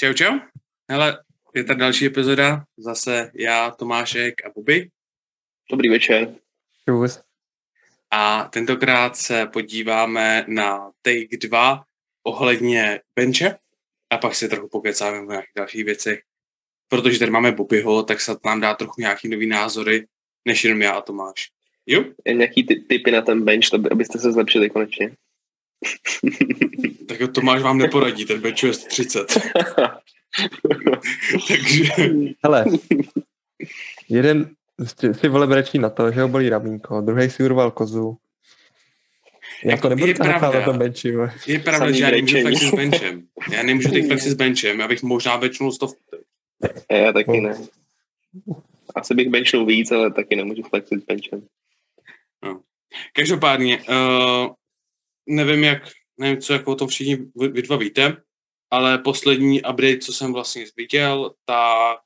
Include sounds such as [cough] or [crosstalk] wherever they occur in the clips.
Čau, čau. Hele, je tady další epizoda. Zase já, Tomášek a Bobby. Dobrý večer. Čus. A tentokrát se podíváme na take 2 ohledně benče a pak si trochu pokecáme o nějakých dalších věcech. Protože tady máme Bobbyho, tak se nám dá trochu nějaký nový názory, než jenom já a Tomáš. Jo? Nějaký ty, typy na ten bench, aby- abyste se zlepšili konečně. [laughs] Tak Tomáš vám neporadí, ten bench je 30. [laughs] Takže Hele, jeden si- si vole brečí na to, že ho bolí ramínko, druhý si urval kozu. Jako Jako nebudu je to pravda. na tom benči, je pravda, Samý že já nemůžu flexit s benchem. [laughs] Já nemůžu teď flexit s benchem, já bych možná benčnul stovku. Já taky ne. Asi bych benchnul víc, ale taky nemůžu flexit s benchem. Každopádně, uh, nevím, jak, nevím, co jako o tom všichni vy dva víte, ale poslední update, co jsem vlastně viděl, tak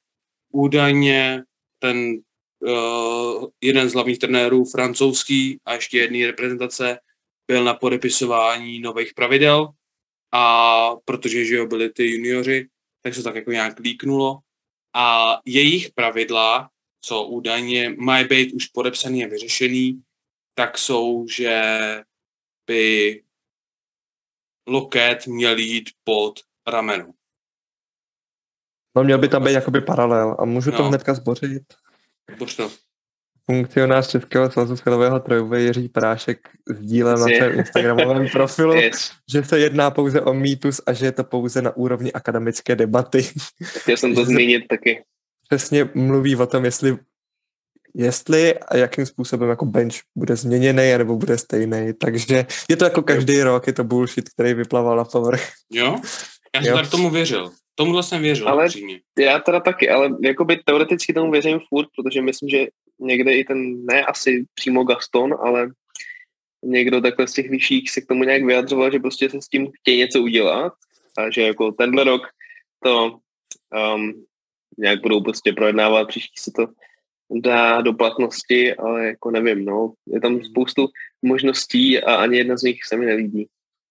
údajně ten uh, jeden z hlavních trenérů francouzský a ještě jedný reprezentace byl na podepisování nových pravidel. A protože že jo, byli ty junioři, tak se tak jako nějak líknulo. A jejich pravidla, co údajně mají být už podepsaný a vyřešený, tak jsou, že by loket měl jít pod rameno. No měl by tam být jakoby paralel a můžu to No. hnedka zbořit. Proč to? Funkcionář Českého svazu silového trojboje Jiří Prášek sdílel na svém Instagramovém [laughs] profilu, že se jedná pouze o mýtus a že je to pouze na úrovni akademické debaty. Chtěl jsem to zmínit taky. Přesně mluví o tom, jestli jestli a jakým způsobem jako bench bude změněný nebo bude stejný. Takže je to jako každý rok, je to bullshit, který vyplaval na povrch. Jo? Já jsem Jo. tak tomu věřil. Tomuhle jsem věřil, Ale- upřímně. Já teda taky, ale jakoby teoreticky tomu věřím furt, protože myslím, že někde i ten, ne asi přímo Gaston, ale někdo takhle z těch vyšších se k tomu nějak vyjadřoval, že prostě se s tím chtějí něco udělat a že jako tenhle rok to um, nějak budou prostě projednávat, příští se to dá do platnosti, ale jako nevím, no. Je tam spoustu možností a ani jedna z nich se mi nelíbí.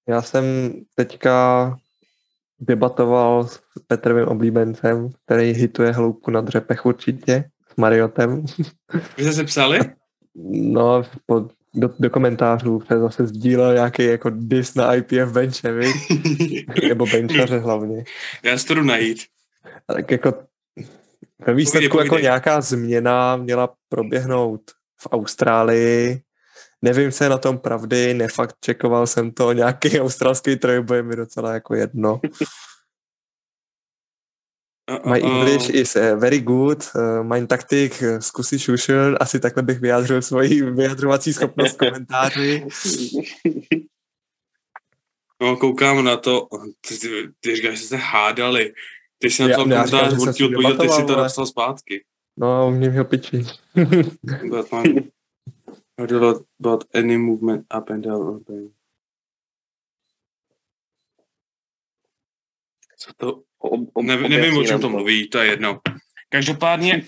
Já jsem teďka debatoval s Petrovým oblíbencem, který hituje hloubku na dřepech určitě, s Mariotem. Vy jste se psali? [laughs] No, po, do, do komentářů se zase sdílel nějaký jako dis na IPF benche, viď? [laughs] nebo benchaře hlavně. Já si to jdu najít. A tak jako ve výsledku Povídej, jako povídej. nějaká změna měla proběhnout v Austrálii. Nevím, co je na tom pravdy, nefakt čekoval jsem to, nějaký [laughs] australský trojboj mi docela jako jedno. [laughs] My English is uh, very good, uh, mein taktik uh, zkusí šušel, asi takhle bych vyjádřil svoji [laughs] vyjadřovací schopnost komentáři. No, koukám na to. Ty, ty, říkáš, že jste hádali. Ty jsi napsal říkám, komentář, že on ti odpověděl, ty si to ale- napsal zpátky. No, umím ho piči. Batman. Heard a lot about any movement up and down. or down. Co to? Ob, ob, Ne, nevím, o čem to mluví, to je jedno. Každopádně,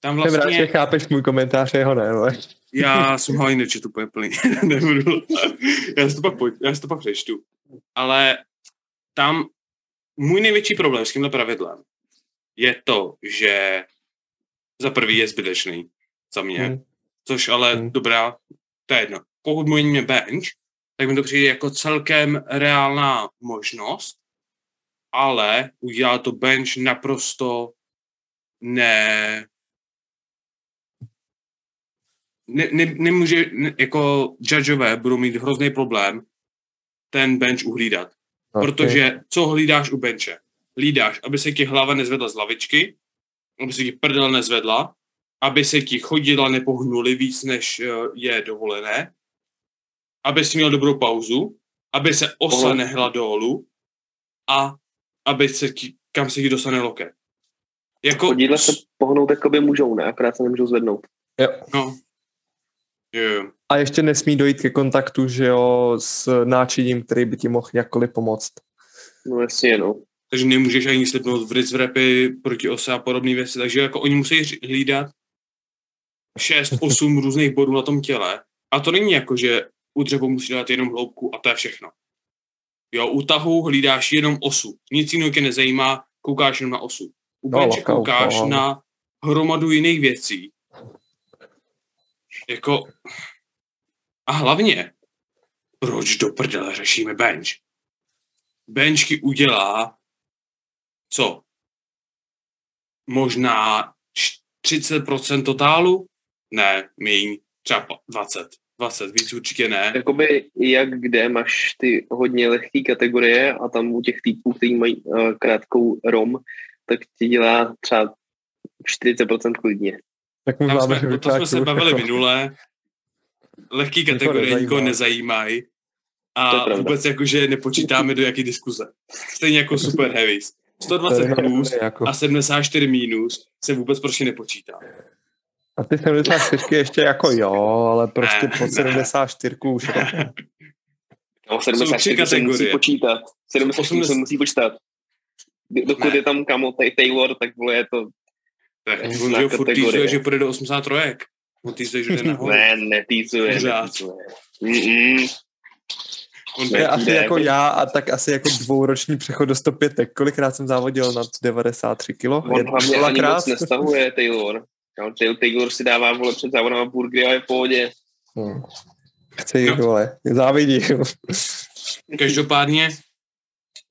tam Jsem rád, že vlastně, chápeš můj komentář, jeho ne, ale. já [laughs] jsem ho ani nečetl úplně plný, [laughs] nebudu. Já si, to pak, pojď, já si to pak přečtu. Ale tam můj největší problém s tímhle pravidlem je to, že za prvý je zbytečný za mě, Hm. což ale Hmm. dobrá, to je jedno. Pokud můj mě bench, tak mi to přijde jako celkem reálná možnost, ale udělá to bench naprosto ne... Ne, ne, nemůže, ne, jako judgeové budou mít hrozný problém ten bench uhlídat. Okay. Protože co hlídáš u benče? Hlídáš, aby se ti hlava nezvedla z lavičky, aby se ti prdel nezvedla, aby se ti chodidla nepohnuly víc, než eh, je dovolené, aby si měl dobrou pauzu, aby se osa Oho. nehla dolů a aby se ti, kam se ti dostane loket. Jako, Chodidla se pohnout jakoby můžou, ne? Akorát se nemůžou zvednout. Jo. no, A ještě nesmí dojít ke kontaktu, že jo, s náčiním, který by ti mohl jakkoliv pomoct. No jasně, no. takže nemůžeš ani slipnout v wrist wrapy proti ose a podobné věci, takže jako oni musí hlídat 6-8 [laughs] různých bodů na tom těle a to není jako, že u dřepu musí dát jenom hloubku a to je všechno. Jo, u tahu hlídáš jenom osu. Nic jiného tě nezajímá, koukáš jenom na osu. U No, koukáš no. na hromadu jiných věcí. Jako... A hlavně, proč do prdele řešíme bench? Benchky udělá co? Možná č- 30% totálu? Ne, míň, třeba pa- 20. 20, víc určitě ne. Jakoby jak kde máš ty hodně lehké kategorie a tam u těch týpů, kteří mají uh, krátkou rom, tak ti dělá třeba 40% klidně. Tak mu Tam jsme, to jsme se bavili minule. Lehký Nikoho kategorie nikoho nezajímají. A vůbec jakože nepočítáme do jaký diskuze. Stejně jako super heavies. To 120 je plus jako. a 74 minus se vůbec prostě nepočítá. A ty 74 ještě jako jo, ale prostě Ne, po ne. 74 už jako. No, tři 74 se musí kategorie. počítat. 74 se 80 musí počítat. Dokud Ne. je tam kamo Tay- Taylor, tak vole je to... Tak on že furt týzuje, že půjde do 83. On týzuje, že jde [laughs] nahoru. Ne, netýzuje. Pořád. On To je asi ne, jako ne. já a tak asi jako dvouroční přechod do 105. Kolikrát jsem závodil nad 93 kilo? On hlavně ani moc nestahuje Taylor. Taylor si dává vole před závodem burgery a je v pohodě. Hmm. Chci jich, No. vole. Závidí. Každopádně,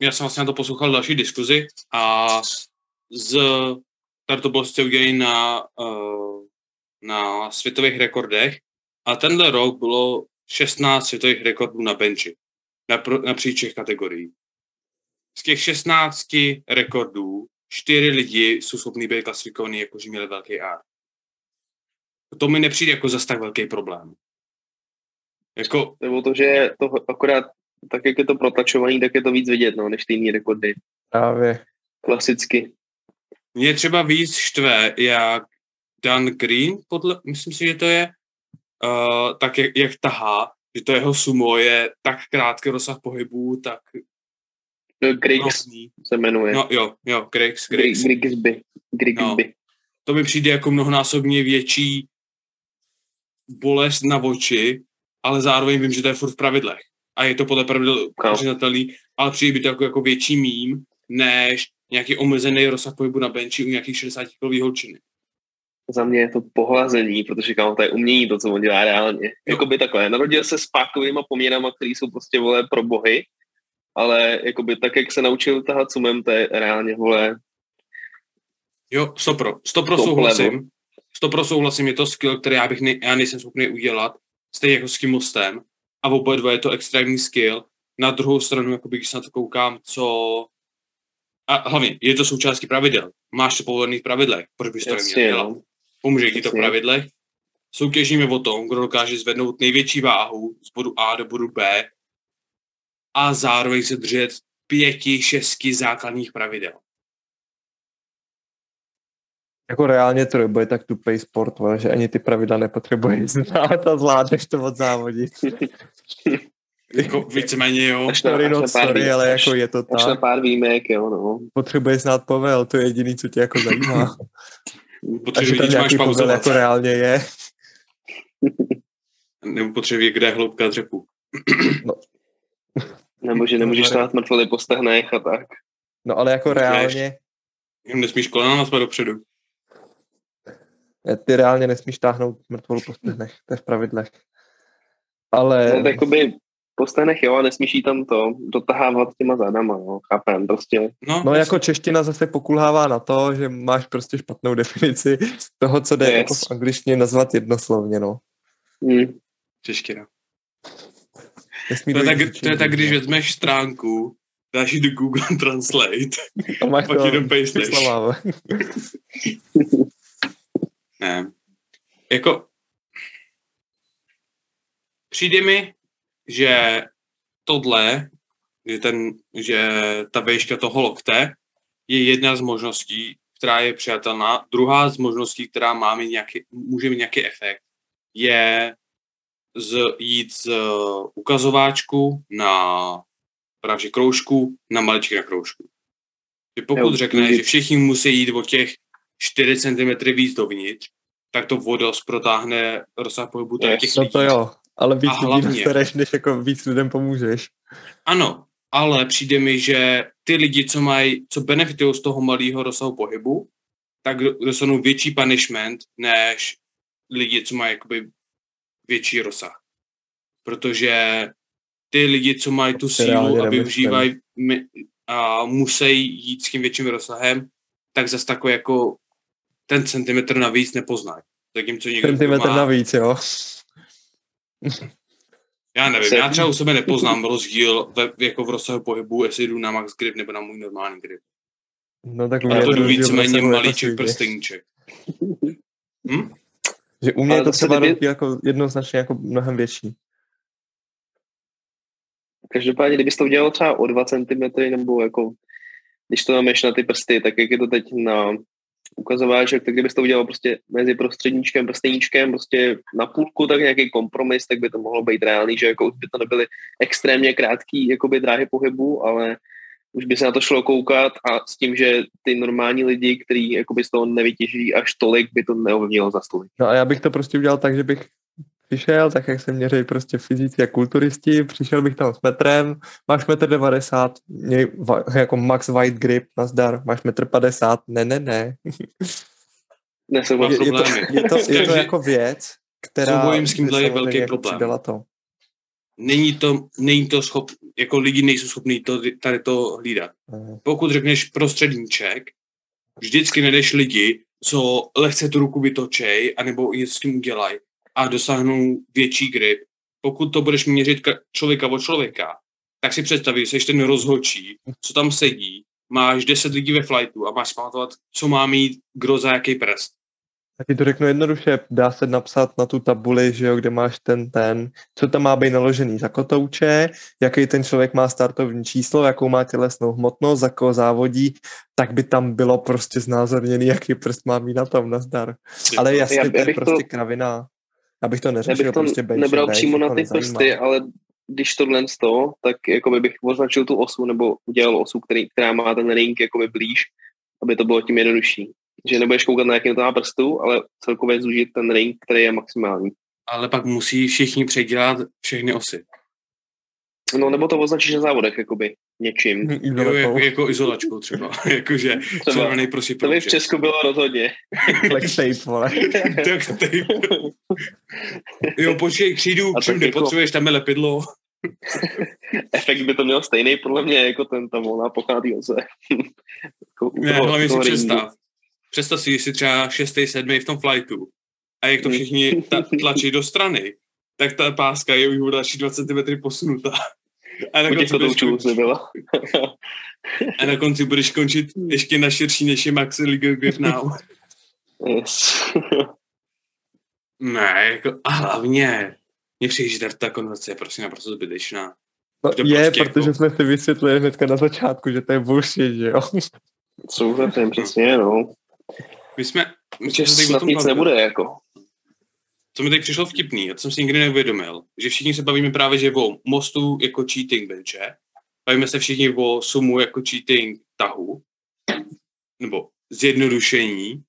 já jsem vlastně na to poslouchal další diskuzi a z, tady to bylo sice udělané na, uh, na světových rekordech a tenhle rok bylo 16 světových rekordů na benchi, napříč všech kategorií. Z těch 16 rekordů čtyři lidi jsou schopní být klasifikovaní jako, že měli velký R. To mi nepřijde jako zas tak velký problém. Jako, Nebo to, že to akorát tak, jak je to protlačovaný, tak je to víc vidět, no, než ty jiný rekordy. Právě. Klasicky. Mě třeba víc štve, jak Dan Green, podle, myslím si, že to je, uh, tak jak, jak tahá, že to jeho sumo je tak krátký rozsah pohybů, tak No, Griggs hrozný. se jmenuje. No jo, jo, Griggs, Gri- Griggs. Grigsby. Grigsby. To mi přijde jako mnohonásobně větší bolest na oči, ale zároveň vím, že to je furt v pravidlech. A je to podle pravidel No. ale přijde by to jako, jako větší mím, než nějaký omezený rozsah pohybu na benči u nějakých 60 kilových holčiny. Za mě je to pohlazení, protože kámo, to je umění, to, co on dělá reálně. Jakoby takhle, narodil se s pákovýma poměrama, které jsou prostě, vole, pro bohy, ale jakoby tak, jak se naučil tahat sumem, to je reálně, vole, Jo, stopro. Stopro Top souhlasím. Stopro souhlasím, je to skill, který já, bych ne, já nejsem schopný udělat, stejně jako s tím mostem. A v oboje dva je to extrémní skill. Na druhou stranu, jakoby, když se na to koukám, co... A hlavně, je to součástí pravidel. Máš to povolený v pravidlech, proč bys to neměl dělat? no. Pomůže ti to v pravidlech. Soutěžíme o tom, kdo dokáže zvednout největší váhu z bodu A do bodu B a zároveň se držet pěti, šesti základních pravidel. Jako reálně to je tak tupej sport, že ani ty pravidla nepotřebuješ [laughs] znát a zvládneš to odzávodit. [laughs] Jako víceméně jo. Až na, Sorry, až no na pár, sorry, ale až, jako je to až na tak. pár výjimek, jo, no. Potřebuješ znát povel, to je jediný, co tě jako zajímá. [laughs] Takže Potřebuje tam vidět, máš pauzovat. jako reálně je. [laughs] Nebo potřebuje, kde je hloubka dřepu. [clears throat] Nebo že nemůžeš No, stát mrtvoli po stehnech a tak. No ale jako Můžeš. reálně, Jim nesmíš kolena naspat dopředu. ty reálně nesmíš táhnout mrtvolu po stehnech, to je v pravidlech. Ale No, tak jakoby po stehnech, jo, a nesmíš jí tam to dotahávat těma zádama, no, chápem, prostě. No, No jako čeština zase pokulhává na to, že máš prostě špatnou definici toho, co jde Yes. jako v angličtině nazvat jednoslovně, no. Hm. čeština. Nesmí To je, tak, to je tak, když vezmeš stránku, dáš ji do Google Translate, a máš [laughs] pak to jenom pasteš. slova. Ne. Jako, přijde mi, že tohle, že, ten, že ta výška toho lokte je jedna z možností, která je přijatelná. Druhá z možností, která má mít nějaký, může mít nějaký efekt, je z, jít z ukazováčku na právě kroužku na maličky na kroužku. Že pokud Jo, řekne, že všichni musí jít o těch 4 cm víc dovnitř, tak to vodos protáhne rozsah pohybu těch lidí. to jo, ale víc A lidí hlavně- než jako víc lidem pomůžeš. Ano, ale přijde mi, že ty lidi, co mají, co benefitují z toho malého rozsahu pohybu, tak dostanou větší punishment než lidi, co mají jakoby větší rozsah. Protože ty lidi, co mají tu sílu a využívají a musí jít s tím větším rozsahem, tak zase takový jako ten centimetr navíc nepoznají. co někdo Centimetr má... navíc, jo. [laughs] Já nevím, já třeba u sebe nepoznám rozdíl ve, jako v rozsahu pohybu, jestli jdu na max grip nebo na můj normální grip. No tak já to jdu víceméně malíček prsteníček. [laughs] Hm? Že u mě je to třeba kdyby... jako jednoznačně jako mnohem větší. Každopádně, kdybys to udělal třeba o 2 cm, nebo jako, když to dámeš na ty prsty, tak jak je to teď na ukazováček, tak kdybys to udělal prostě mezi prostředníčkem, prsteníčkem, prostě na půlku, tak nějaký kompromis, tak by to mohlo být reálný, že jako už by to nebyly extrémně krátký jakoby dráhy pohybu, ale už by se na to šlo koukat a s tím, že ty normální lidi, kteří jakoby z toho nevytěží až tolik, by to neovlivnilo za stolik. No a já bych to prostě udělal tak, že bych přišel, tak jak se měří prostě fyzici a kulturisti, přišel bych tam s metrem, máš metr 90, měj jako max white grip, nazdar, máš metr 50, ne, ne, ne. [laughs] ne je, je, to, je, to, [laughs] je to jako věc, která... Soubojím s tímhle je velký jako problém. To. Není to, není to schop, jako lidi nejsou schopní to, tady to hlídat. Pokud řekneš prostředníček, vždycky nedeš lidi, co lehce tu ruku vytočej, anebo něco s tím udělají a dosáhnou větší grip. Pokud to budeš měřit člověka od člověka, tak si představí, že jsi ten rozhočí, co tam sedí, máš 10 lidí ve flightu a máš pamatovat, co má mít kdo za jaký prst. Já ti to řeknu jednoduše, dá se napsat na tu tabuli, že jo, kde máš ten, ten, co tam má být naložený za kotouče, jaký ten člověk má startovní číslo, jakou má tělesnou hmotnost, za koho závodí, tak by tam bylo prostě znázorněný, jaký prst má mít na tom, nazdar. Ale jasně, já, to je prostě to... kravina. Abych to neřešil, bych to prostě bench, nebral bench, přímo na ty prsty, ale když tohle z toho, tak jakoby bych označil tu osu nebo udělal osu, který, která má ten ring jakoby blíž, aby to bylo tím jednodušší. Že nebudeš koukat na jaký to má prstu, ale celkově zúžit ten ring, který je maximální. Ale pak musí všichni předělat všechny osy. No nebo to označíš na závodech, jakoby něčím. Jo, jako, jako izolačkou třeba. [laughs] Jakože červený prostě To by v Česku bylo rozhodně. Flex tape, vole. [laughs] tak tape. [laughs] jo, počkej, přijdu, všude jako... potřebuješ tam lepidlo. Efekt by to měl stejný, podle mě, jako ten ta volná pochází se. jako ne, hlavně si představ. Představ si, jsi třeba šestý, sedmý v tom flightu a jak to všichni tlačí do strany, tak ta páska je už další 2 cm posunutá. A na, konci budeš končit, bylo. a na konci budeš končit ještě na širší než je Max League Grip Now. Yes. [laughs] ne, jako, a hlavně, mě přijde, že ta konverce je prostě naprosto zbytečná. No, je, prostě protože jako... jsme si vysvětlili hnedka na začátku, že to je bullshit, že jo? Souhlasím, přesně, no. My jsme... My jsme snad nic nebude, jako co mi teď přišlo vtipný, a to jsem si nikdy neuvědomil, že všichni se bavíme právě že o mostu jako cheating benche, bavíme se všichni o sumu jako cheating tahu, nebo zjednodušení,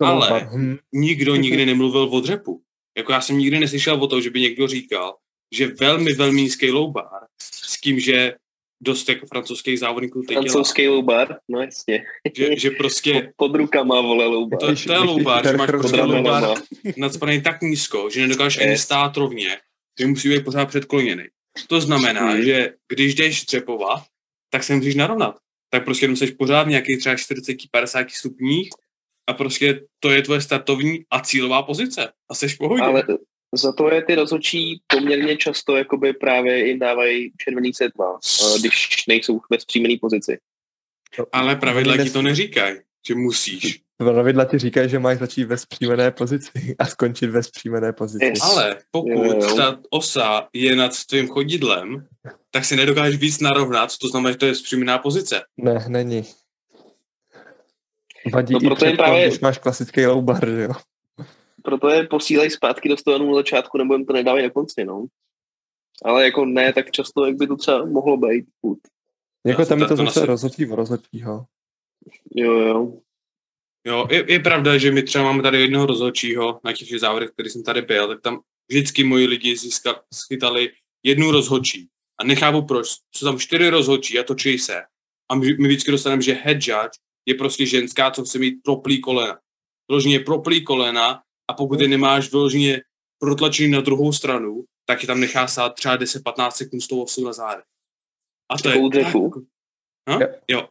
ale nikdo nikdy nemluvil o dřepu. Jako já jsem nikdy neslyšel o tom, že by někdo říkal, že velmi, velmi nízký low bar s tím, že dost jako francouzských závodníků teď Francouzský loubar, no jasně. Že, že prostě... Pod rukama, vole, loubar. To, to je loubar, že máš prostě loubar nadspaný tak nízko, že nedokážeš ani stát rovně, že musí být pořád předkloněný. To znamená, hmm. že když jdeš dřepovat, tak se musíš narovnat. Tak prostě seš pořád v nějakých třeba 40-50 stupních a prostě to je tvoje startovní a cílová pozice. A seš v pohodě. Ale za to je ty rozhodčí poměrně často jakoby právě jim dávají červený světla, když nejsou ve zpříjmený pozici. Ale pravidla ti to neříkají, že musíš. Pravidla ti říkají, že máš začít ve zpříjmené pozici a skončit ve zpříjmené pozici. Yes. Ale pokud jo, jo. ta osa je nad tvým chodidlem, tak si nedokážeš víc narovnat, to znamená, že to je zpříjmená pozice. Ne, není. Vadí no, i před právě... když máš klasický low bar, že jo? Proto je posílají zpátky do stanu na začátku, nebo jim to nedávají na konci, no. Ale jako ne tak často, jak by to třeba mohlo být. Put. Jako tam je to, to zase rozhodčí v rozhodčího. Jo, jo. Jo, je, je, pravda, že my třeba máme tady jednoho rozhodčího na těch závodech, který jsem tady byl, tak tam vždycky moji lidi získali, schytali jednu rozhodčí. A nechápu proč. Jsou tam čtyři rozhodčí a točí se. A my, my vždycky dostaneme, že head judge je prostě ženská, co chce mít proplý kolena. Vyloženě proplý kolena a pokud je nemáš vyloženě protlačený na druhou stranu, tak je tam nechá stát třeba 10-15 sekund s tou osou na záde. A to je... Ha? Jo.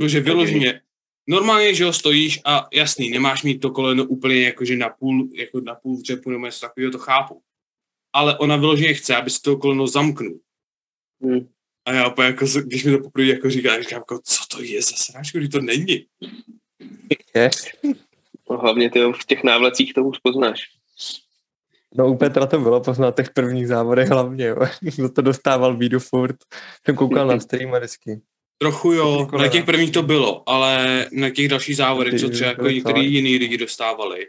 Takže vyloženě, normálně, že ho stojíš a jasný, nemáš mít to koleno úplně jakože na půl, jako na půl dřepu nebo něco takového, to chápu. Ale ona vyloženě chce, aby si to koleno zamknul. Hmm. A já opět, jako, když mi to poprvé jako říká, říkám, jako, co to je za sráčku, když to není. Je. No, hlavně ty v těch návlecích to už poznáš. No u Petra to bylo poznat těch prvních závodech hlavně, jo. [laughs] Kdo to dostával bídu furt. Jsem koukal na stream a vždycky. Trochu jo, na těch prvních to bylo, ale na těch dalších závodech, co třeba jako některý jiný lidi dostávali,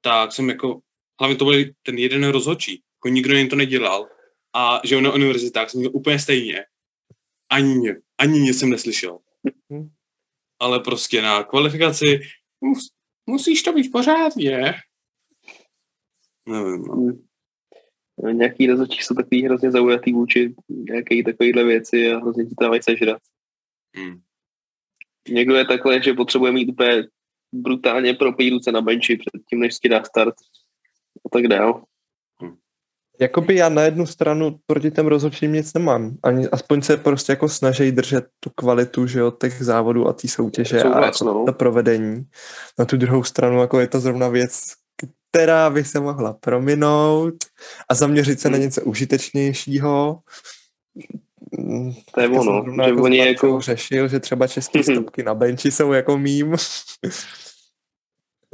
tak jsem jako, hlavně to byl ten jeden rozhodčí, jako nikdo jim to nedělal a že na univerzitách jsem měl úplně stejně. Ani, ani nic jsem neslyšel. Hm. Ale prostě na kvalifikaci mus, musíš to být pořádně. Nevím, no. Hmm. Nějaký rozhodčí jsou takový hrozně zaujatý vůči nějaké takovéhle věci a hrozně ti to dávají sežrat. Hm. Někdo je takhle, že potřebuje mít úplně brutálně propý ruce na benči před tím, než si dá start a tak dál. Jakoby já na jednu stranu proti těm rozhodčím nic nemám. Ani, aspoň se prostě jako snaží držet tu kvalitu, že jo, těch závodů a té soutěže a jako no. to provedení. Na tu druhou stranu jako je to zrovna věc, která by se mohla prominout a zaměřit se na Hmm. něco užitečnějšího. To je ono, že jako oni jako- řešil, že třeba české [laughs] stopky na benči jsou jako mím.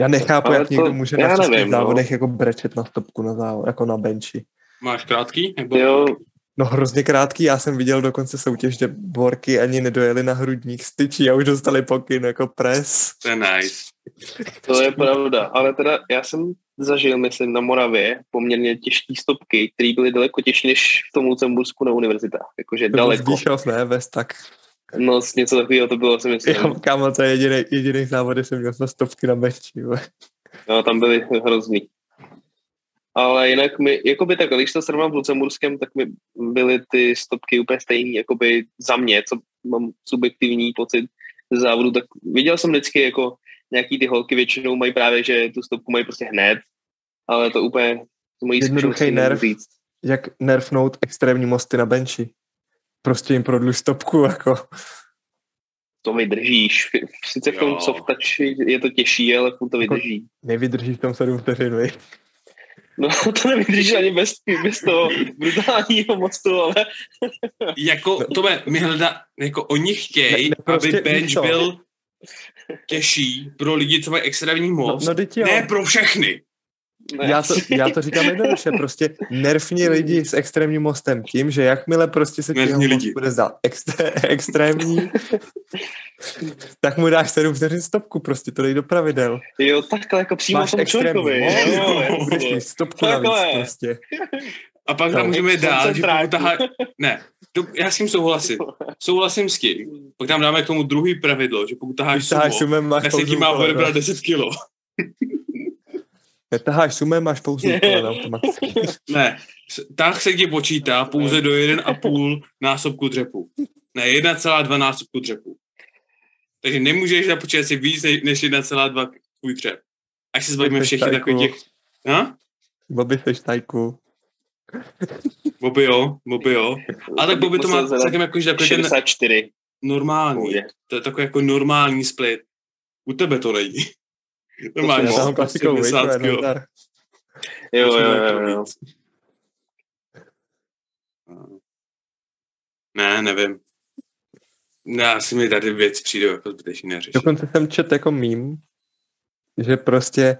Já nechápu, Ale jak to- někdo může na českých nevím, no. závodech jako brečet na stopku na závod, jako na benči. Máš krátký? Nebo... Jo, No hrozně krátký, já jsem viděl dokonce soutěž, kde borky ani nedojeli na hrudník styčí a už dostali pokyn jako pres. To je nice. to je pravda, ale teda já jsem zažil, myslím, na Moravě poměrně těžké stopky, které byly daleko těžší než v tom Lucembursku na univerzitách. Jakože To daleko. Zdíšov, ne, bez tak. No, něco takového to bylo, si myslím. Já, kámo, to je jediný, jediný závod, kde jsem měl na stopky na benči. No, tam byly hrozný. Ale jinak mi, jakoby tak, když to srovnám v Lucemburském, tak mi byly ty stopky úplně stejný, jakoby za mě, co mám subjektivní pocit ze závodu, tak viděl jsem vždycky jako nějaký ty holky většinou mají právě, že tu stopku mají prostě hned, ale to úplně z mojí Jednoduchý nerv. říct. Jak nerfnout extrémní mosty na benči. Prostě jim prodluž stopku, jako. To vydržíš. Sice v tom Jo. soft je to těžší, ale furt to Jako- vydrží. Nevydržíš v tom 7 vteřin, viď? No [laughs] to nevydržíš ani bez, bez toho brutálního mostu, ale Jako, to bude, my hledá, jako oni chtějí, Ne- ne, prostě, aby bench byl těžší pro lidi, co mají extrémní No, most. no jo. ne pro všechny. Ne. Já to, já to říkám jednoduše, prostě nervní lidi s extrémním mostem tím, že jakmile prostě se Nervní most lidi. bude zdát extré, extrémní, tak mu dáš 7 vteřin stopku, prostě to dej do pravidel. Jo, takhle jako přímo Máš tomu člověkovi. extrémní Jo, most, budeš jasně. mít stopku navíc Takhle. prostě. A pak No. tam můžeme dát, že tahá... Ne, to, já s tím souhlasím. Souhlasím s tím. Pak tam dáme k tomu druhý pravidlo, že pokud taháš sumo, tak se pouze má odebrat 10 kilo. Taháš sumem, máš pouze [laughs] automaticky. Ne, tah se ti počítá pouze do 1,5 násobku dřepu. Ne, 1,2 násobku dřepu. Takže nemůžeš započítat si víc než než 1,2 tvůj dřep. Až se zbavíme všech takových těch... Ha? Bobby seš tajku. Bobby jo, Bobby jo. A tak Bobby to má celkem jako, že takový ten 64. normální. Pohodě. To je takový jako normální split. U tebe to není. To To máš tam klasikou, viď, 70 to je kilo. nazdar. Jo, jo, jo, jo. Ne, nevím. Já si mi tady věc přijde jako zbytečně neřešit. Dokonce jsem čet jako mím, že prostě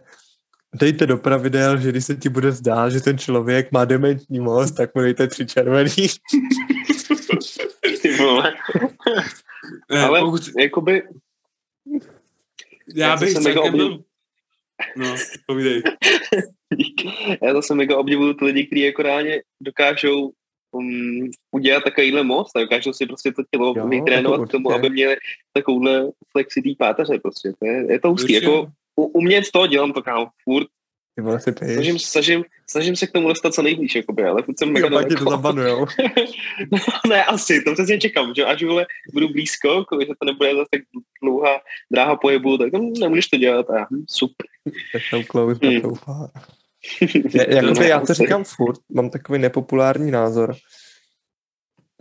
dejte do pravidel, že když se ti bude zdát, že ten člověk má dementní most, tak mu dejte tři červený. Ty vole. Ne, Ale pokud, jakoby, já já bych celkem byl... No, povídej. [laughs] já zase mega obdivuju ty lidi, kteří jako reálně dokážou um, udělat takovýhle most a dokážou si prostě to tělo Jo, vytrénovat to k tomu, aby měli takovouhle flexitý páteře prostě. To je, je to hustý. Jako u, umět to, dělám to kámo furt Ty vole si piješ. Snažím, snažím, snažím se k tomu dostat co nejblíž, jakoby, ale furt jsem mega to zabanujou. [laughs] no, ne, asi, to přesně čekám, že až vole, budu blízko, že to nebude zase tak dlouhá dráha pohybu, tak hm, nemůžeš to dělat a hm, super. Tak jsou close, Hmm. hmm. doufá. Jakoby já to říkám furt, mám takový nepopulární názor.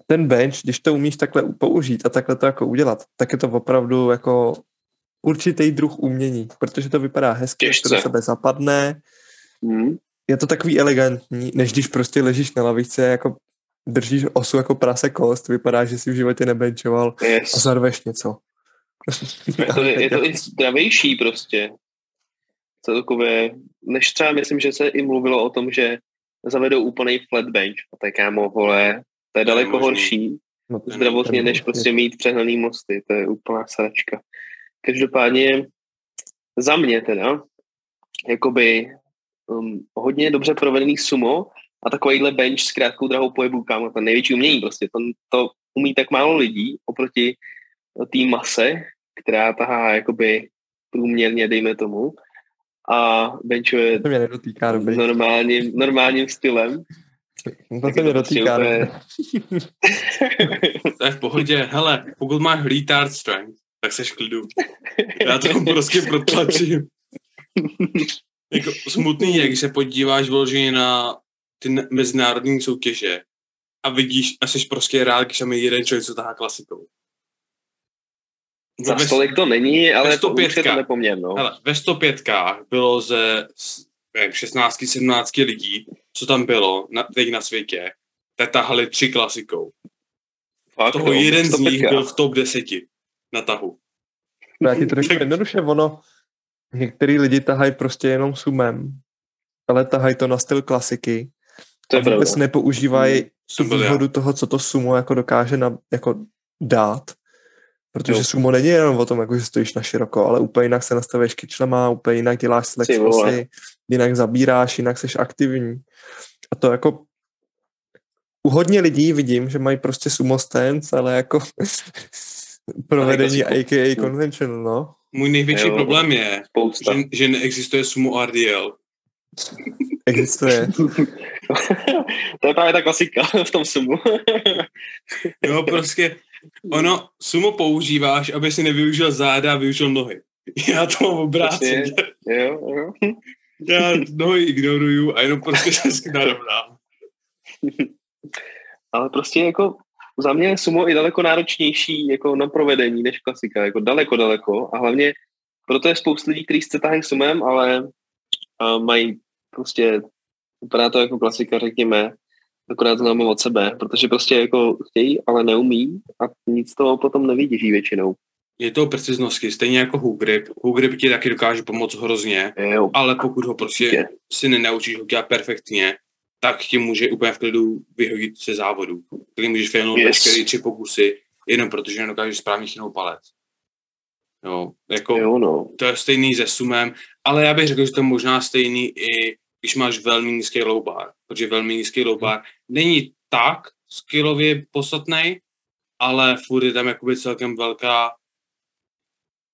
Ten bench, když to umíš takhle použít a takhle to jako udělat, tak je to opravdu jako určitý druh umění, protože to vypadá hezky, jak to do Těžce. sebe zapadne, Hm. je to takový elegantní, než když prostě ležíš na lavičce, jako držíš osu jako prase kost, vypadá, že si v životě nebenčoval a Yes. zarveš něco. Je to, je to i zdravější prostě. Celkově, než třeba myslím, že se i mluvilo o tom, že zavedou úplný flat bench. A tak kámo, vole, to je daleko horší No, zdravotně, než prostě mít přehnaný mosty. To je úplná sračka. Každopádně za mě teda, jakoby um, hodně dobře provedený sumo a takovýhle bench s krátkou drahou pohybu, kámo, to největší umění prostě. To, to umí tak málo lidí oproti té mase, která tahá jakoby průměrně, dejme tomu, a benchuje To mě nedotýká, dobrý. normálním, normálním stylem. [laughs] To je mě to dotýká. [laughs] [laughs] To je v pohodě. Hele, pokud máš retard strength, tak seš klidu. Já to prostě protlačím. jako smutný je, když se podíváš vyloženě na ty mezinárodní soutěže a vidíš a jsi prostě rád, když tam je jeden člověk, co tahá klasikou. Za Ve- stolik to není, ale to 105. už je to nepoměr, no. Hele, ve 105 bylo ze s- nevím, 16-17 lidí, co tam bylo na, teď na světě, tak tahali tři klasikou. Fakt, Toho no, jeden z 105. nich byl v top 10 na tahu. Já ti to řeknu [laughs] jednoduše, ono, některý lidi tahají prostě jenom sumem, ale tahají to na styl klasiky To je a vůbec pravda. nepoužívají Hmm, tu výhodu toho, co to sumo jako dokáže na, jako dát. Protože Jo. sumo není jenom o tom, jako, že stojíš na široko, ale úplně jinak se nastavuješ kyčlema, úplně jinak děláš Ty select vole. osy, jinak zabíráš, jinak seš aktivní. A to jako u hodně lidí vidím, že mají prostě sumo stance, ale jako [laughs] provedení klasiku. AKA conventional, no. Můj největší Jo. problém je, Spousta. že, že neexistuje sumo RDL. Existuje. [laughs] to je právě ta klasika v tom sumu. [laughs] Jo, prostě ono, sumo používáš, aby si nevyužil záda a využil nohy. [laughs] Já to mám obráceně. jo, jo. Já nohy ignoruju a jenom prostě se narovnám. Ale prostě jako za mě je sumo i daleko náročnější jako na provedení než klasika, jako daleko, daleko a hlavně proto je spousta lidí, kteří se tahají sumem, ale a mají prostě, vypadá to jako klasika, řekněme, akorát to máme od sebe, protože prostě jako chtějí, ale neumí a nic z toho potom nevidí většinou. Je to o preciznosti, stejně jako hook grip. Hook grip ti taky dokáže pomoct hrozně, Jo, ale pokud ho prostě si nenaučíš ho dělat perfektně, tak ti může úplně v klidu vyhodit se závodu. Který můžeš failnout Yes. veškerý tři pokusy, jenom protože nedokážeš správně chytnout palec. Jo, jako jo, no. to je stejný se sumem, ale já bych řekl, že to je možná stejný i když máš velmi nízký low bar, protože velmi nízký low bar není tak skillově podstatný, ale furt je tam jakoby celkem velká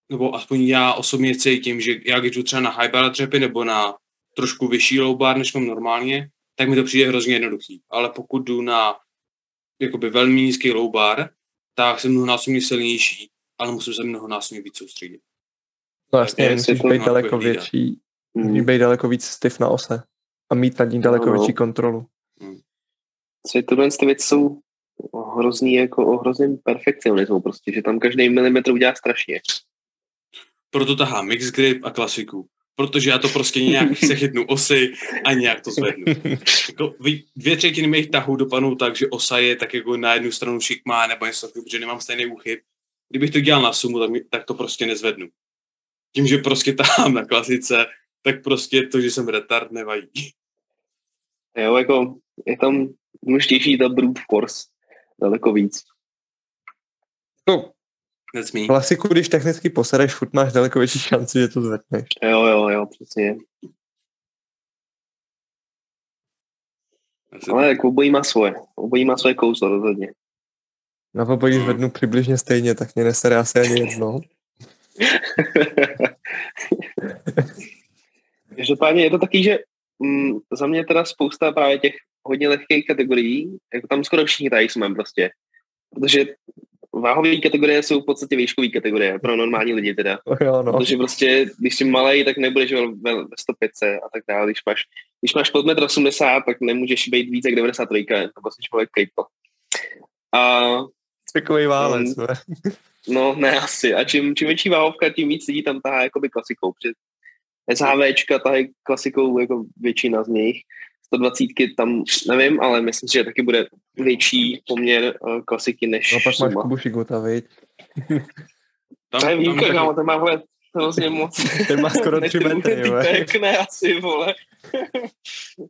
nebo aspoň já osobně cítím, že já když jdu třeba na high bar dřepy nebo na trošku vyšší low bar, než mám normálně, tak mi to přijde hrozně jednoduchý. Ale pokud jdu na jakoby velmi nízký low bar, tak jsem mnohonásobně silnější, ale musím se mnohonásobně víc soustředit. No jasně, je musíš být daleko větší, musíš Hmm. být daleko víc stiff na ose a mít nad ní daleko No, no. větší kontrolu. Co tyhle ty věci jsou hrozný jako o hrozném perfekcionismu prostě, že tam každý milimetr udělá strašně. Proto tahám mix grip a klasiku. Protože já to prostě nějak [laughs] se chytnu osy a nějak to zvednu. Jako dvě třetiny mých tahů dopadnou tak, že osa je tak jako na jednu stranu šikmá nebo něco takového, protože nemám stejný úchyt. Kdybych to dělal na sumu, tak, mi, tak to prostě nezvednu. Tím, že prostě tahám na klasice, tak prostě to, že jsem retard, nevadí. Jo, jako je tam důležitější ta brute force daleko víc. No, Me. klasiku, když technicky posereš, furt máš daleko větší šanci, že to zvedneš. Jo, jo, jo, přesně. Ale jako obojí má svoje. Obojí má svoje kouzlo rozhodně. Na obojí Hmm. zvednu přibližně stejně, tak mě nesere asi ani jedno. [laughs] Každopádně je to taky, že mm, za mě teda spousta právě těch hodně lehkých kategorií, jako tam skoro všichni tady jsme prostě. Protože váhové kategorie jsou v podstatě výškové kategorie pro normální lidi teda. Jo, no. Protože prostě, když jsi malý, tak nebudeš ve, ve 105 a tak dále. Když máš, když máš pod 1,80 m, tak nemůžeš být víc jak 93, to prostě člověk kejpo. A Takový válec. Um, No, ne asi. A čím, čím větší váhovka, tím víc lidí tam tahá jakoby klasikou. Před SHVčka tahají klasikou jako většina z nich. 120 tam nevím, ale myslím si, že taky bude větší poměr uh, klasiky než no pak máš suma. Kubu Šigota, viď? [laughs] Tam, To je tam, kámo, ten má vole hrozně moc. Ten má skoro než tři [laughs] ten metry, jo. ne asi, vole.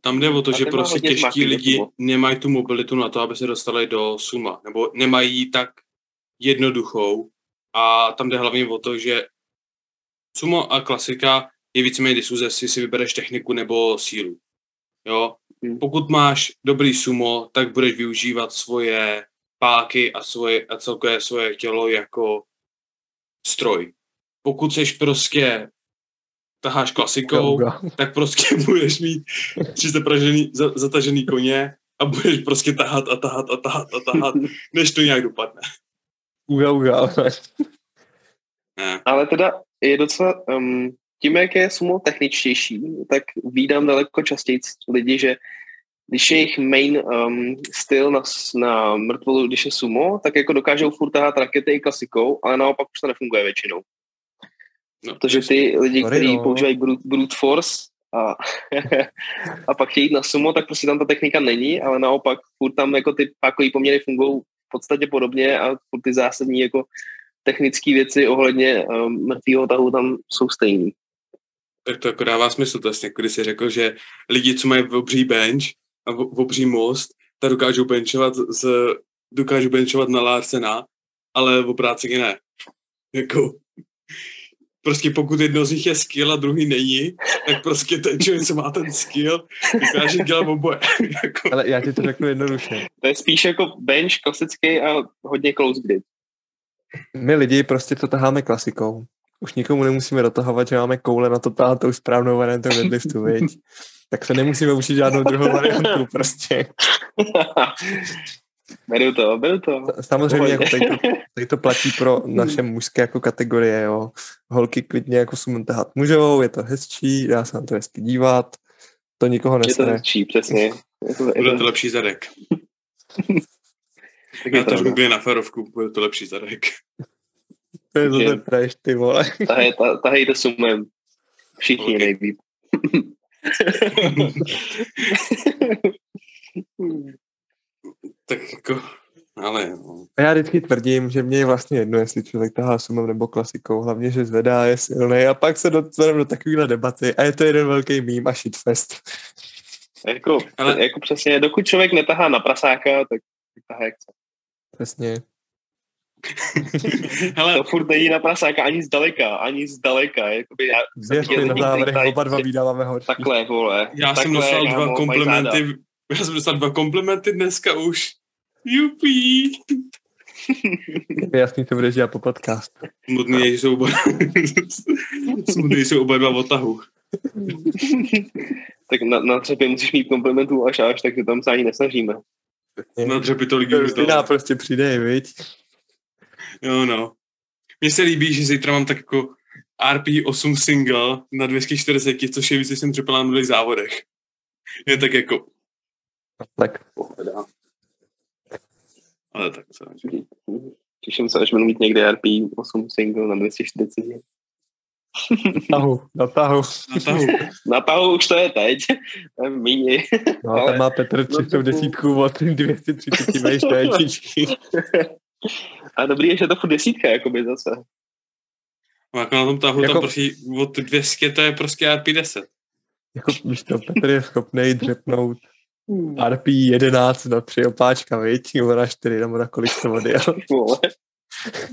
Tam jde o to, A že prostě těžký lidi nemají tu mobilitu na to, aby se dostali do suma, nebo nemají ji tak jednoduchou a tam jde hlavně o to, že sumo a klasika je víceméně diskuze, jestli si vybereš techniku nebo sílu. Jo? Hmm. Pokud máš dobrý sumo, tak budeš využívat svoje páky a, svoje, a celkové svoje tělo jako stroj. Pokud seš prostě taháš klasikou, Uga. tak prostě [laughs] budeš mít tři zapražený, za, zatažený koně a budeš prostě tahat a tahat a tahat a tahat, [laughs] než to nějak dopadne. Uga, uga. Ne. Ale teda je docela, um, tím, jak je sumo techničtější, tak vídám daleko častěji lidi, že když je jejich main um, styl na, na mrtvolu, když je sumo, tak jako dokážou furt tahat rakety i klasikou, ale naopak už to nefunguje většinou. No, Protože ty lidi, kteří no. používají brute, brute force a, [laughs] a pak chtějí jít na sumo, tak prostě tam ta technika není, ale naopak furt tam jako ty pákový poměry fungují v podstatě podobně a furt ty zásadní jako technické věci ohledně um, mrtvého tahu tam jsou stejný. Tak to jako dává smysl. To vlastně, když jsi řekl, že lidi, co mají obří bench a v- obří most, tak dokážou benchovat, z, dokážou benchovat na Larsena, ale v obráceně ne. Jako, prostě pokud jedno z nich je skill a druhý není, tak prostě ten člověk, co má ten skill, dokáže dělat oboje. [laughs] jako, Ale já ti to řeknu jednoduše. To je spíš jako bench klasický a hodně close grip. My lidi prostě to taháme klasikou. Už nikomu nemusíme dotahovat, že máme koule na to tahat tou správnou variantou deadliftu, viď? [laughs] Tak se nemusíme učit žádnou druhou variantu [laughs] prostě. [laughs] beru to, beru to. Samozřejmě jako tady to, tady to platí pro naše mužské jako kategorie, jo. Holky klidně jako sumo tahat můžou, je to hezčí, dá se na to hezky dívat, to nikoho Je to hezčí, přesně. Je to, je bude to, to lepší zadek. taky Já to řeknu na ferovku, bude to lepší zadek. To je zase trash, ty vole. Tahej, ta, tahejte sumem. Všichni Ok. okay. nejlíp. [laughs] Tak jako, ale no. A já vždycky tvrdím, že mě je vlastně jedno, jestli člověk tahá sumem nebo klasikou, hlavně, že zvedá, je silný a pak se dostaneme do takovéhle debaty a je to jeden velký mím a shitfest. jako, Ale- Ale... jako přesně, dokud člověk netahá na prasáka, tak tahá jak chce. Přesně. [laughs] Hele, To furt není na prasáka ani zdaleka, ani zdaleka. Jakoby já, viděl na lidi, závěrech oba dva vydáváme horší. takhle, vole. já takhle, jsem dostal dva komplimenty, já jsem dostal dva komplimenty dneska už. Jupí. Je jasný, co budeš dělat po podcastu. Smutný jsou oba, [laughs] smutný jsou oba dva v otahu. [laughs] tak na, na třepě musíš mít komplimentů až až, takže tam se ani nesnažíme. Na dřepy to lidí To už Stina prostě přijde, viď? Jo, no. Mně se líbí, že zítra mám tak jako RP8 single na 240, což je víc, než jsem třepal na minulých závodech. Je tak jako, Tak pohledá. Ale tak co. Těším se, až budu mít někde RP 8 single na 240. tahu, na tahu. Na tahu. Na tahu už to je teď. To je Míni. No, Ale- tam má Petr no, 300 to- desítku od 230 [laughs] vejštéčičky. A dobrý je, že je to furt desítka, jakoby zase. No, jako na tom tahu, Jako- tam prostě od 200 to je prostě RP10. Jako, víš to, Petr je schopný dřepnout RP 11 na tři opáčka, viď? Nebo na 4, nebo na kolik to odjel. [laughs] Vole.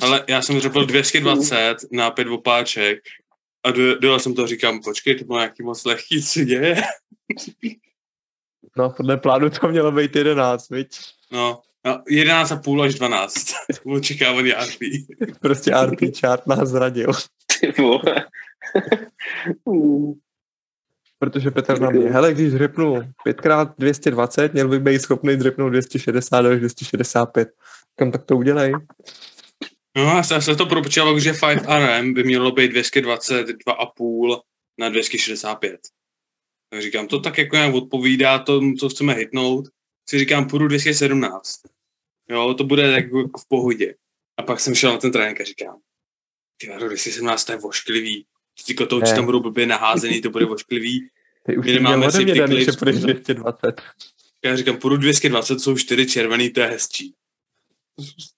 Ale já jsem dřepl 220 na pět opáček a do- dojel jsem to a říkám, počkej, to bylo nějaký moc lehký, co děje? [laughs] No, podle plánu to mělo být 11, viď? No, no 11,5 až 12. Očekávaný RP. [laughs] Prostě RP chart nás zradil. Ty. Protože Petr na mě, hele, když dřepnu 5x220, měl bych být schopný dřepnout 260 až 265. Kam tak to udělej? No já se, se to propočítal, že 5RM by mělo být 222,5 na 265. Tak říkám, to tak jako nějak odpovídá tomu, co chceme hitnout. Si říkám, půjdu 217. Jo, to bude jako v pohodě. A pak jsem šel na ten trénink a říkám, ty 217 to je vošklivý. Ty kotouči tam budou blbě naházený, to bude vošklivý. Ty už nemáme si mě, když 220. Já říkám, půjdu 220, jsou čtyři červený, to je hezčí.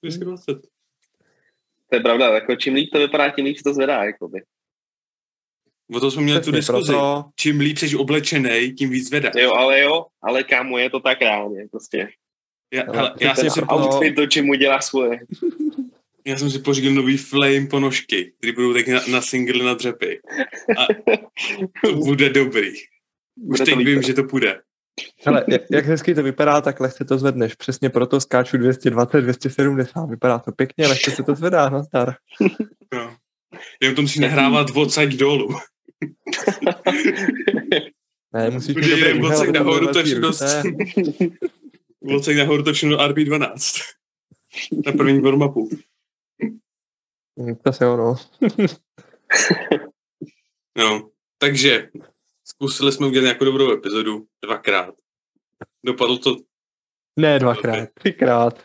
220. To je pravda, jako čím líp to vypadá, tím líp to zvedá, jakoby. O to jsme měli tu diskuzi. Proto... Čím líp jsi oblečený, tím víc zvedá. Jo, ale jo, ale kámo, je to tak reálně, prostě. Já, hele, já jsem si outfit to, čemu dělá svoje. [laughs] Já jsem si pořídil nový flame ponožky, který budou tak na, na single na dřepy. A to [laughs] bude dobrý. Už bude teď vím, že to půjde. Ale jak hezky to vypadá, tak lehce to zvedneš. Přesně proto skáču 220, 270. Vypadá to pěkně, lehce se to zvedá, no star. No. Jenom to musí nahrávat odsaď dolů. Ne, musíš mít dobrý odsaď nahoru, to je dost. Odsaď nahoru to všechno RB12. Na první warm-upu. To se ono. no, takže zkusili jsme udělat nějakou dobrou epizodu dvakrát. Dopadlo to... Ne dvakrát, třikrát.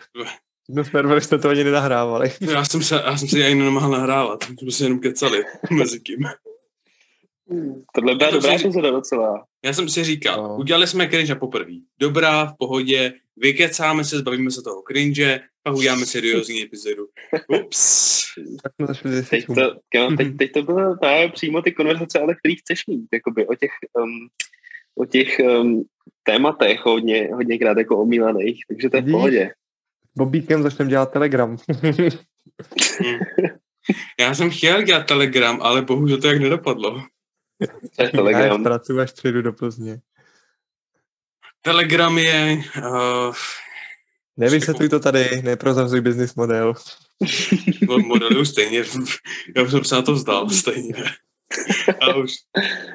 No server jste to ani nenahrávali. Já jsem se, já jsem se ani nemohl nahrávat, jsme se jenom kecali mezi tím. Tohle byla dobrá epizoda docela. Já jsem si říkal, no. udělali jsme cringe poprvé. Dobrá, v pohodě, vykecáme se, zbavíme se toho cringe, pak uděláme seriózní epizodu. [laughs] Ups. teď, to, kámo, teď, teď to bylo právě přímo ty konverzace, ale který chceš mít, jakoby o těch, um, o těch um, tématech hodně, hodněkrát jako omílaných, takže to je v pohodě. Bobíkem začneme dělat Telegram. [laughs] [laughs] Já jsem chtěl dělat Telegram, ale bohužel to jak nedopadlo. Telegram. Já pracuji až středu do Plzně. Telegram je... Uh, Nevysvětluj to tady, neprozrazuj business model. model je už stejně, já už jsem se na to vzdal stejně. A už,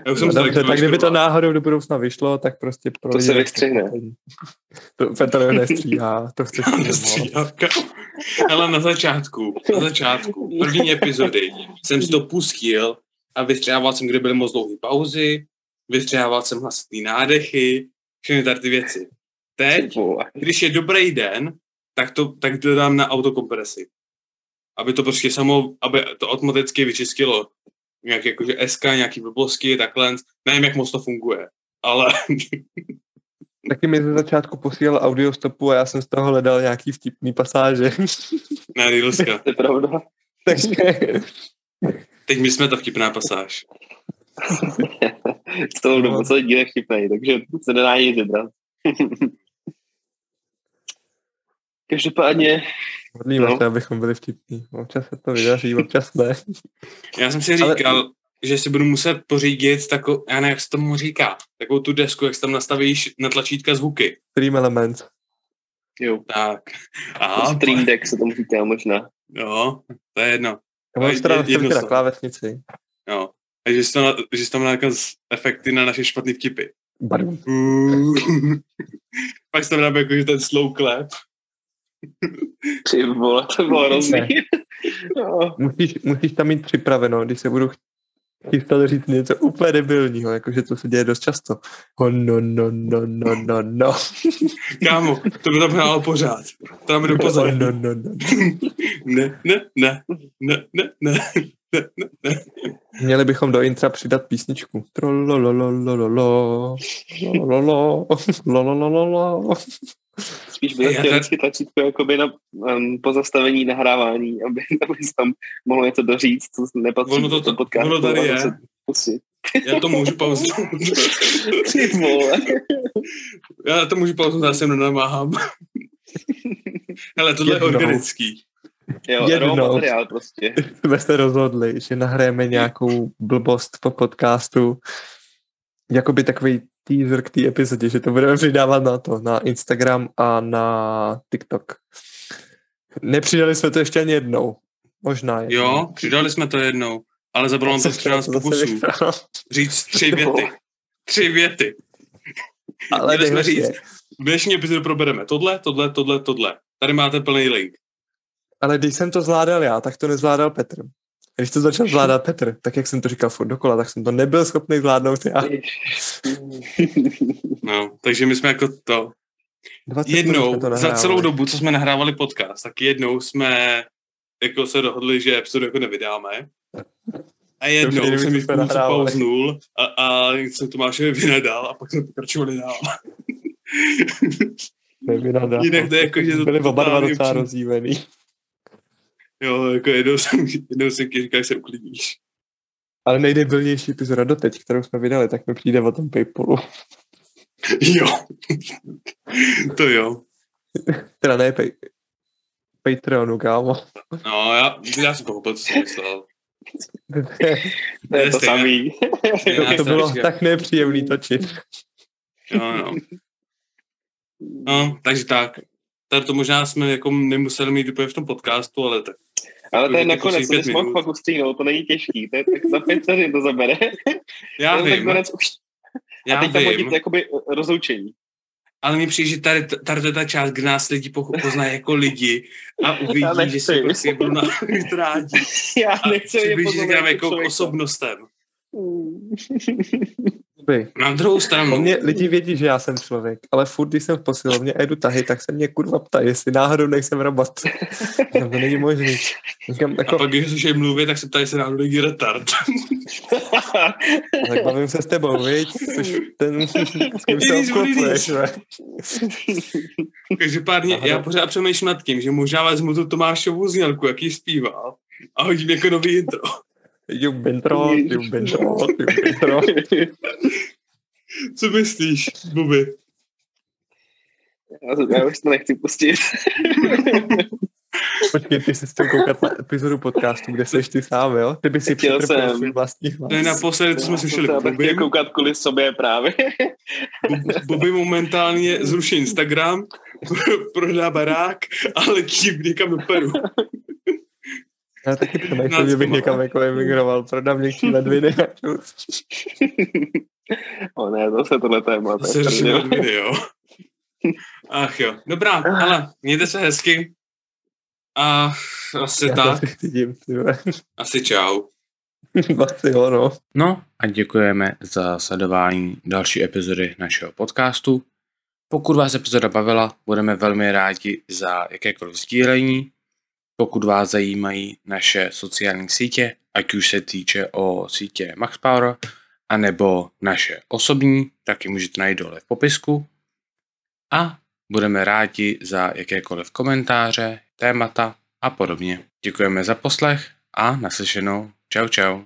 já už jsem no, dobře, tak kdyby to náhodou do budoucna vyšlo, tak prostě pro To se vystřihne. To Petr nestříhá, to chce [laughs] nestříhá. Ale na začátku, na začátku první epizody jsem si to pustil a vystřihával jsem, kde byly moc dlouhé pauzy, vystřihával jsem hlasitý nádechy, všechny tady ty věci. Teď, když je dobrý den, tak to, tak to dám na autokompresi. Aby to prostě samo, aby to automaticky vyčistilo nějak jakože SK, nějaký blbosti, takhle. Nevím, jak moc to funguje, ale... [laughs] Taky mi ze začátku posílal audio stopu a já jsem z toho hledal nějaký vtipný pasáže. Ne, Reelska. [laughs] to je pravda. [laughs] Takže... Teď my jsme ta vtipná pasáž. [laughs] z toho no. celý díl je vtipný, takže se nedá nic vybrat. [laughs] Každopádně... Modlíme no. se, abychom byli vtipní. Občas se to vydaří, občas ne. Já jsem si říkal, Ale... že si budu muset pořídit takovou, já nevím, jak se tomu říká, takovou tu desku, jak se tam nastavíš na tlačítka zvuky. Stream Element. Jo. Tak. A, Stream Deck se tomu říká možná. Jo, to je jedno. Já mám teda na klávesnici. Jo. A že jsi, tam, že jsi tam efekty na naše špatné vtipy. [laughs] Pak jsem tam jako, že ten slow clap. Ty vole, to bylo hrozný. no. musíš, musíš tam mít připraveno, když se budu chystat říct něco úplně debilního, jakože to se děje dost často. Oh, no, no, no, no, no, no. Kámo, to by tam hrálo pořád. To tam jdu pozor. Oh, no, no, no. ne, ne, ne, ne, ne, ne. Měli bychom do intra přidat písničku. Spíš bylo teoreticky tlačítko jakoby na um, pozastavení nahrávání, [laughs] aby, aby tam mohlo něco doříct, co nepatří ono to, do podcastu. Ono tady je. Já to můžu pauzovat. [laughs] [laughs] Ty vole. Já to můžu pauzovat, já se nenamáhám. Hele, tohle je organický. Jo, Jednou materiál prostě. jsme se rozhodli, že nahrajeme nějakou blbost po podcastu, jakoby takový teaser k té epizodě, že to budeme přidávat na to, na Instagram a na TikTok. Nepřidali jsme to ještě ani jednou. Možná jednou. Jo, přidali jsme to jednou, ale zabralo to 13 pokusů. Říct tři věty. tři věty. Ale Měli jsme říct, je, v dnešní epizodu probereme tohle, tohle, tohle, tohle. Tady máte plný link. ale když jsem to zvládal já, tak to nezvládal Petr. A Když to začal zvládat Petr, tak jak jsem to říkal furt dokola, tak jsem to nebyl schopný zvládnout já. [laughs] No, takže my jsme jako to 20 minut jednou to za celou dobu, co jsme nahrávali podcast, tak jednou jsme jako se dohodli, že epizodu jako nevydáme. A jednou jediný, jsem co mi v jsme půlce nahrávali. pauznul a, a jsem Tomášovi vynadal a pak jsme pokračovali dál. Nevynadal. Jinak to je jako, že to Byli oba dva docela upřímně. Jo, jako jednou jsem, jednou jsem ti říkal, že se uklidníš. Ale nejdebilnější epizoda doteď, kterou jsme vydali, tak mi přijde o tom Paypalu. Jo. to jo. Teda ne pay, Patreonu, kámo. No, já, já jsem pochopil, co jsem myslel. To je to stejné. samý. Stejná to bylo tak nepříjemný točit. Jo, no. No, takže tak. Tady to možná jsme jako nemuseli mít úplně v tom podcastu, ale tak. Ale to je To nakonec, to bys mohl fakt ustříhnout, to není těžký, to je tak za pět vteřin to zabere. Já Jenom vím, nakonec už, a já teď tam hodit vím, jakoby rozloučení. ale mi přijde, že tady, tady to je ta část, kde nás lidi poznají jako lidi a [laughs] uvidí, že se prostě budou na [laughs] Já a nechci k nám poznat jako k člověka. osobnostem. Mm. [laughs] Na druhou O stranu, mě lidi vědí, že já jsem člověk, ale furt, když jsem v posilovně a jedu tahy, tak se mě kurva ptají, jestli náhodou nejsem robot. [laughs] Říkám, to není možný. Říkám, a jako, pak když slyším mluvit, tak se ptají, jestli náhodou není retard. [laughs] tak bavím se s tebou, viď? Což ten, s kým se obklopuješ. Každopádně já pořád přemýšlím nad tím, že možná vezmu tu Tomášovu znělku, jaký zpívá a hodím jako nový intro. You been troll, you been troll. Co myslíš, Bobby? já, já už to nechci pustit. [laughs] Počkej, ty jsi chtěl koukat na epizodu podcastu, kde seš ty sám, jo? Ty by si Chtěl přetrpěl svůj vlastní hlas. To je naposledy, co jsme Já jsem slyšeli po tak chtěl koukat kvůli sobě právě. [laughs] Bobby momentálně zruší Instagram, [laughs] prodá barák a letí někam do Peru. Já taky přemýšlím, že Nácko bych někam jako emigroval, prodám měkčí ledviny a [laughs] o ne, to se tohle téma. To to se je řešíme od video. Ach jo, dobrá, ale mějte se hezky. A asi Já tak, vole. asi čau. [laughs] Asi jo, no. No a děkujeme za sledování další epizody našeho podcastu. Pokud vás epizoda bavila, budeme velmi rádi za jakékoliv sdílení. Pokud vás zajímají naše sociální sítě, ať už se týče o sítě MaxPower, anebo naše osobní, tak ji můžete najít dole v popisku. A budeme rádi za jakékoliv komentáře, témata a podobně. Děkujeme za poslech a naslyšenou. Čau čau.